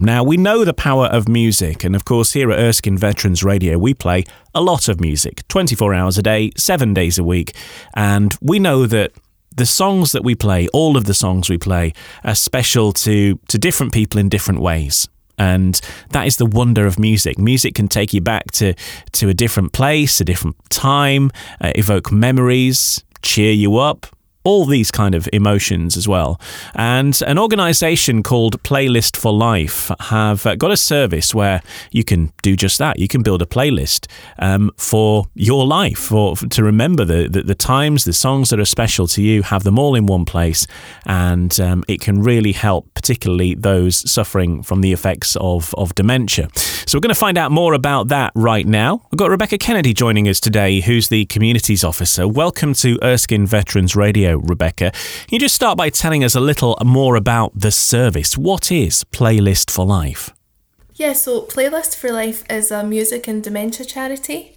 Now, we know the power of music, and of course, here at Erskine Veterans Radio, we play a lot of music 24 hours a day, seven days a week, and we know that the songs that we play, all of the songs we play, are special to, to different people in different ways. And that is the wonder of music. Music can take you back to, to a different place, a different time, uh, evoke memories, cheer you up, all these kind of emotions as well. And an organization called Playlist for Life have uh, got a service where you can do just that. You can build a playlist um, for your life, for, to remember the, the, the times, the songs that are special to you, have them all in one place, and um, it can really help, particularly those suffering from the effects of of dementia. So we're going to find out more about that right now. We've got Rebecca Kennedy joining us today, who's the communities officer. Welcome to Erskine Veterans Radio. Rebecca. Can you just start by telling us a little more about the service? What is Playlist for Life? Yeah, so Playlist for Life is a music and dementia charity,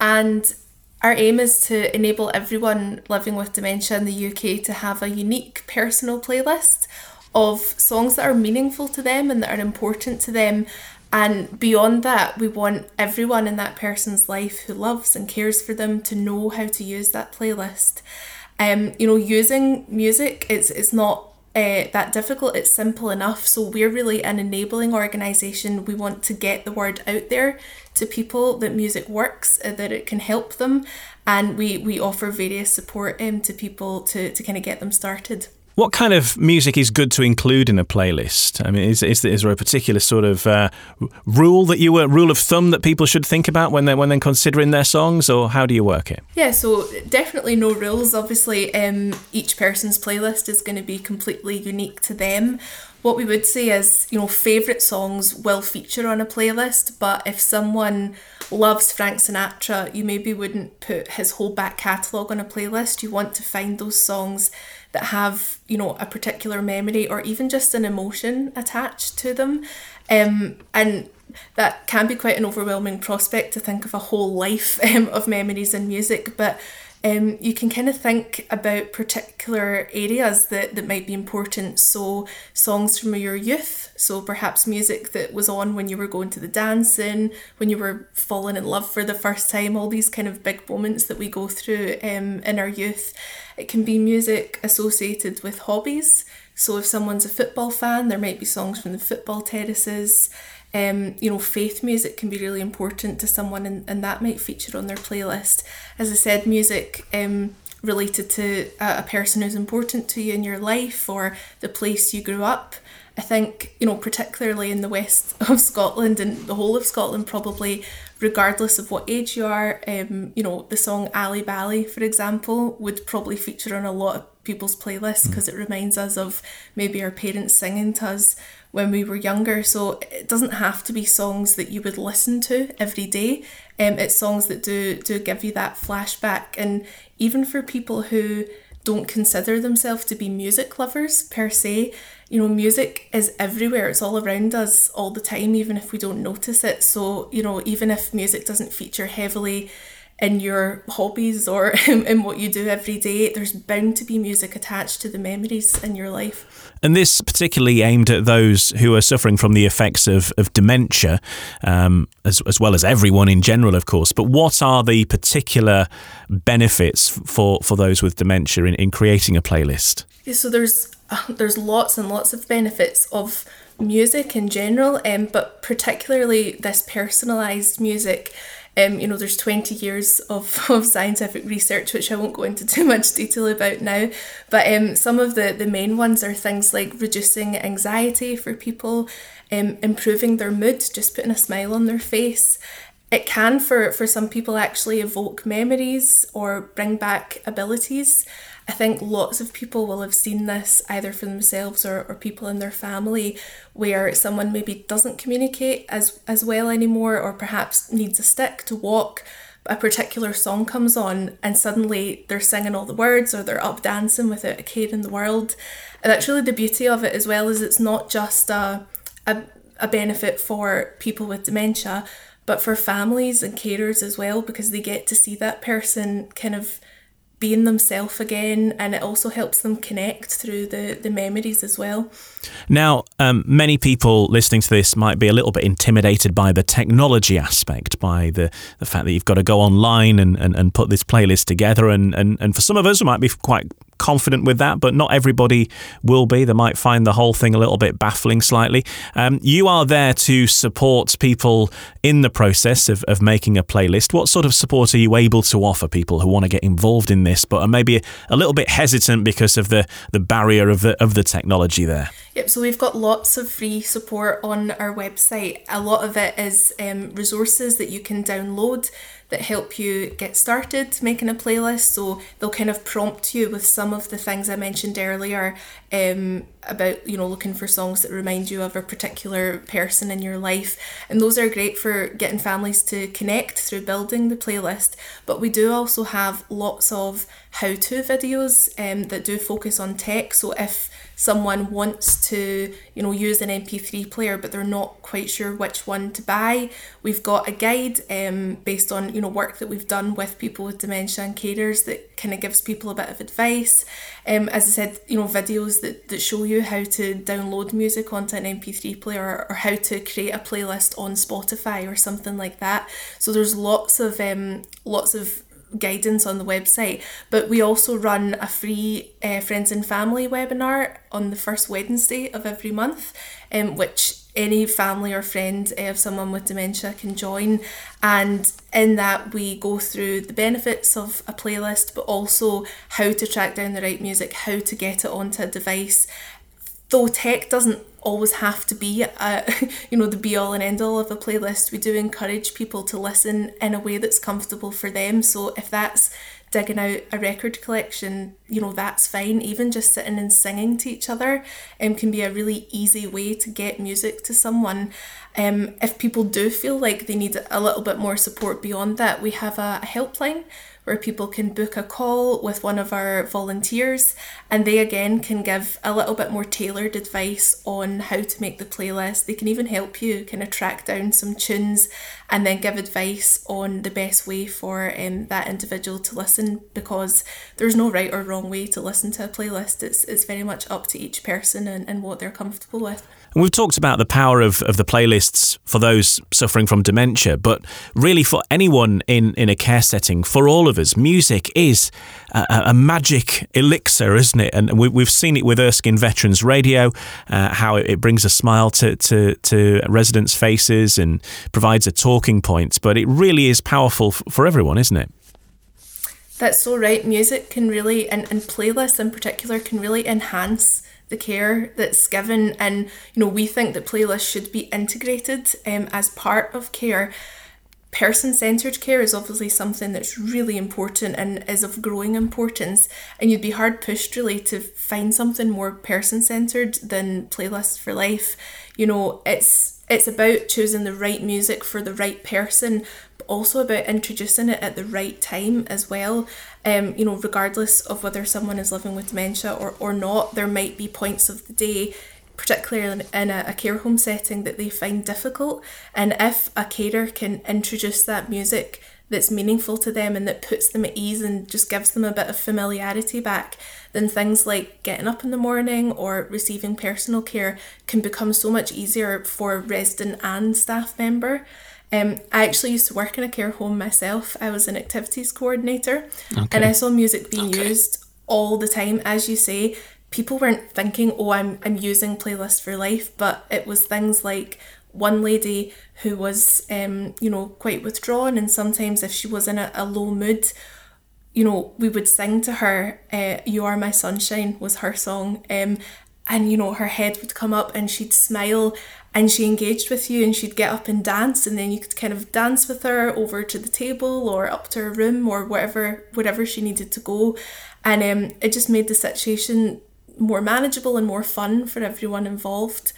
and our aim is to enable everyone living with dementia in the UK to have a unique personal playlist of songs that are meaningful to them and that are important to them. And beyond that, we want everyone in that person's life who loves and cares for them to know how to use that playlist. Um, you know, using music it's it's not uh, that difficult. It's simple enough. So we're really an enabling organisation. We want to get the word out there to people that music works, uh, that it can help them, and we we offer various support um, to people to to kind of get them started. What kind of music is good to include in a playlist? I mean, is, is, is there a particular sort of uh, rule that you uh, rule of thumb that people should think about when they when they're considering their songs, or how do you work it? Yeah, so definitely no rules. Obviously, um, each person's playlist is going to be completely unique to them. What we would say is, you know, favourite songs will feature on a playlist, but if someone loves Frank Sinatra, you maybe wouldn't put his whole back catalogue on a playlist. You want to find those songs that have you know a particular memory or even just an emotion attached to them um, and that can be quite an overwhelming prospect to think of a whole life um, of memories and music but um, you can kind of think about particular areas that, that might be important. So, songs from your youth, so perhaps music that was on when you were going to the dancing, when you were falling in love for the first time, all these kind of big moments that we go through um, in our youth. It can be music associated with hobbies. So, if someone's a football fan, there might be songs from the football terraces. Um, you know, faith music can be really important to someone, and, and that might feature on their playlist. As I said, music um, related to a, a person who's important to you in your life or the place you grew up. I think, you know, particularly in the west of Scotland and the whole of Scotland, probably, regardless of what age you are, um, you know, the song Ally Bally, for example, would probably feature on a lot of people's playlists because mm. it reminds us of maybe our parents singing to us when we were younger. So it doesn't have to be songs that you would listen to every day. Um, it's songs that do do give you that flashback, and even for people who don't consider themselves to be music lovers per se, you know, music is everywhere. It's all around us all the time, even if we don't notice it. So you know, even if music doesn't feature heavily in your hobbies or in what you do every day, there's bound to be music attached to the memories in your life. And this particularly aimed at those who are suffering from the effects of, of dementia, um, as, as well as everyone in general, of course. But what are the particular benefits for, for those with dementia in, in creating a playlist? Yeah, so there's uh, there's lots and lots of benefits of music in general, um, but particularly this personalised music um, you know, there's 20 years of, of scientific research, which I won't go into too much detail about now. But um, some of the, the main ones are things like reducing anxiety for people, um, improving their mood, just putting a smile on their face. It can, for, for some people, actually evoke memories or bring back abilities. I think lots of people will have seen this either for themselves or, or people in their family where someone maybe doesn't communicate as, as well anymore or perhaps needs a stick to walk. A particular song comes on and suddenly they're singing all the words or they're up dancing without a care in the world. And that's really the beauty of it as well as it's not just a, a, a benefit for people with dementia, but for families and carers as well because they get to see that person kind of being themselves again and it also helps them connect through the, the memories as well. Now, um, many people listening to this might be a little bit intimidated by the technology aspect, by the, the fact that you've got to go online and, and, and put this playlist together. And, and, and for some of us, it might be quite confident with that, but not everybody will be. They might find the whole thing a little bit baffling slightly. Um, you are there to support people in the process of, of making a playlist. What sort of support are you able to offer people who want to get involved in this, but are maybe a little bit hesitant because of the, the barrier of the, of the technology there? Yep, so we've got lots of free support on our website. A lot of it is um, resources that you can download that help you get started making a playlist. So they'll kind of prompt you with some of the things I mentioned earlier um, about, you know, looking for songs that remind you of a particular person in your life. And those are great for getting families to connect through building the playlist. But we do also have lots of how to videos um, that do focus on tech. So if someone wants to, you know, use an MP3 player but they're not quite sure which one to buy, we've got a guide um, based on, you know, work that we've done with people with dementia and carers that kind of gives people a bit of advice. Um, as I said, you know, videos that, that show you how to download music onto an MP3 player or, how to create a playlist on Spotify or something like that. So there's lots of um, lots of guidance on the website. But we also run a free uh, friends and family webinar on the first Wednesday of every month, um, which any family or friend of someone with dementia can join. And in that, we go through the benefits of a playlist, but also how to track down the right music, how to get it onto a device. Though tech doesn't always have to be a, you know the be all and end all of a playlist we do encourage people to listen in a way that's comfortable for them. So if that's digging out a record collection you know that's fine. Even just sitting and singing to each other um, can be a really easy way to get music to someone. Um, if people do feel like they need a little bit more support beyond that we have a helpline where people can book a call with one of our volunteers and they again can give a little bit more tailored advice on how to make the playlist. They can even help you kind of track down some tunes and then give advice on the best way for um, that individual to listen because there's no right or wrong way to listen to a playlist. It's, it's very much up to each person and, and what they're comfortable with. And we've talked about the power of, of the playlists for those suffering from dementia, but really for anyone in, in a care setting, for all of us, music is a, a magic elixir, isn't it? And we, we've seen it with Erskine Veterans Radio, uh, how it, it, brings a smile to, to, to residents' faces and provides a talking point. But it really is powerful f- for everyone, isn't it? That's so right. Music can really, and, and playlists in particular, can really enhance the care that's given and you know we think that playlists should be integrated um, as part of care. Person-centered care is obviously something that's really important and is of growing importance and you'd be hard pushed really to find something more person-centered than playlists for life. You know it's it's about choosing the right music for the right person also about introducing it at the right time as well. Um, you know, regardless of whether someone is living with dementia or, or not, there might be points of the day, particularly in a, a care home setting, that they find difficult. And if a carer can introduce that music that's meaningful to them and that puts them at ease and just gives them a bit of familiarity back, then things like getting up in the morning or receiving personal care can become so much easier for resident and staff member. Um, I actually used to work in a care home myself. I was an activities coordinator okay. and I saw music being okay. used all the time. As you say, people weren't thinking, oh, I'm, I'm using Playlist for Life, but it was things like one lady who was, um, you know, quite withdrawn, and sometimes if she was in a, a low mood, you know, we would sing to her, uh, You Are My Sunshine was her song. Um, and, you know, her head would come up and she'd smile and she engaged with you and she'd get up and dance and then you could kind of dance with her over to the table or up to her room or wherever wherever she needed to go. And um, it just made the situation more manageable and more fun for everyone involved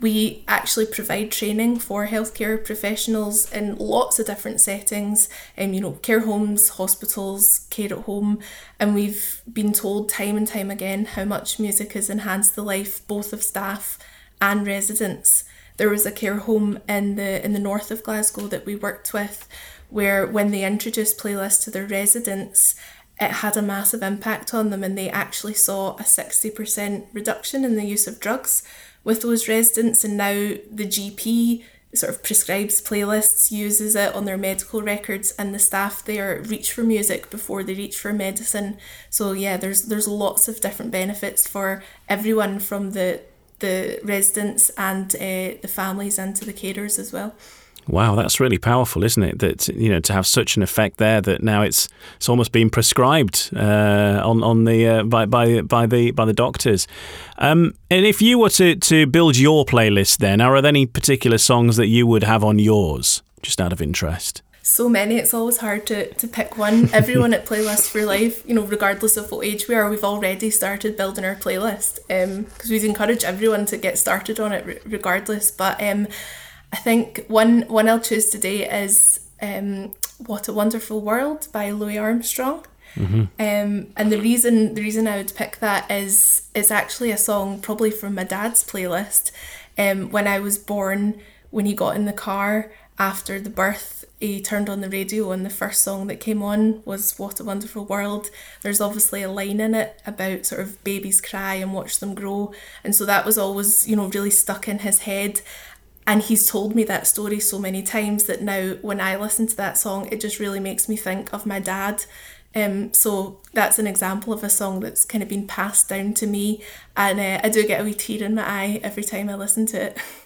we actually provide training for healthcare professionals in lots of different settings, um, you know, care homes, hospitals, care at home, and we've been told time and time again how much music has enhanced the life both of staff and residents. There was a care home in the in the north of Glasgow that we worked with where when they introduced playlists to their residents it had a massive impact on them and they actually saw a 60% reduction in the use of drugs with those residents and now the GP sort of prescribes playlists, uses it on their medical records, and the staff there reach for music before they reach for medicine. So yeah, there's there's lots of different benefits for everyone from the the residents and uh, the families and to the carers as well. Wow, that's really powerful, isn't it? That you know to have such an effect there that now it's it's almost been prescribed uh, on on the uh, by by by the by the doctors. Um, and if you were to to build your playlist, then are there any particular songs that you would have on yours, just out of interest? so many it's always hard to, to pick one everyone at playlist for life you know regardless of what age we are we've already started building our playlist because um, we'd encourage everyone to get started on it regardless but um, I think one one I'll choose today is um, "What a Wonderful World" by Louis Armstrong. Mm-hmm. Um, and the reason the reason I would pick that is it's actually a song probably from my dad's playlist. Um, when I was born, when he got in the car after the birth, he turned on the radio and the first song that came on was What a Wonderful World. There's obviously a line in it about sort of babies cry and watch them grow. And so that was always, you know, really stuck in his head. And he's told me that story so many times that now when I listen to that song, it just really makes me think of my dad. Um, so that's an example of a song that's kind of been passed down to me, and uh, I do get a wee tear in my eye every time I listen to it.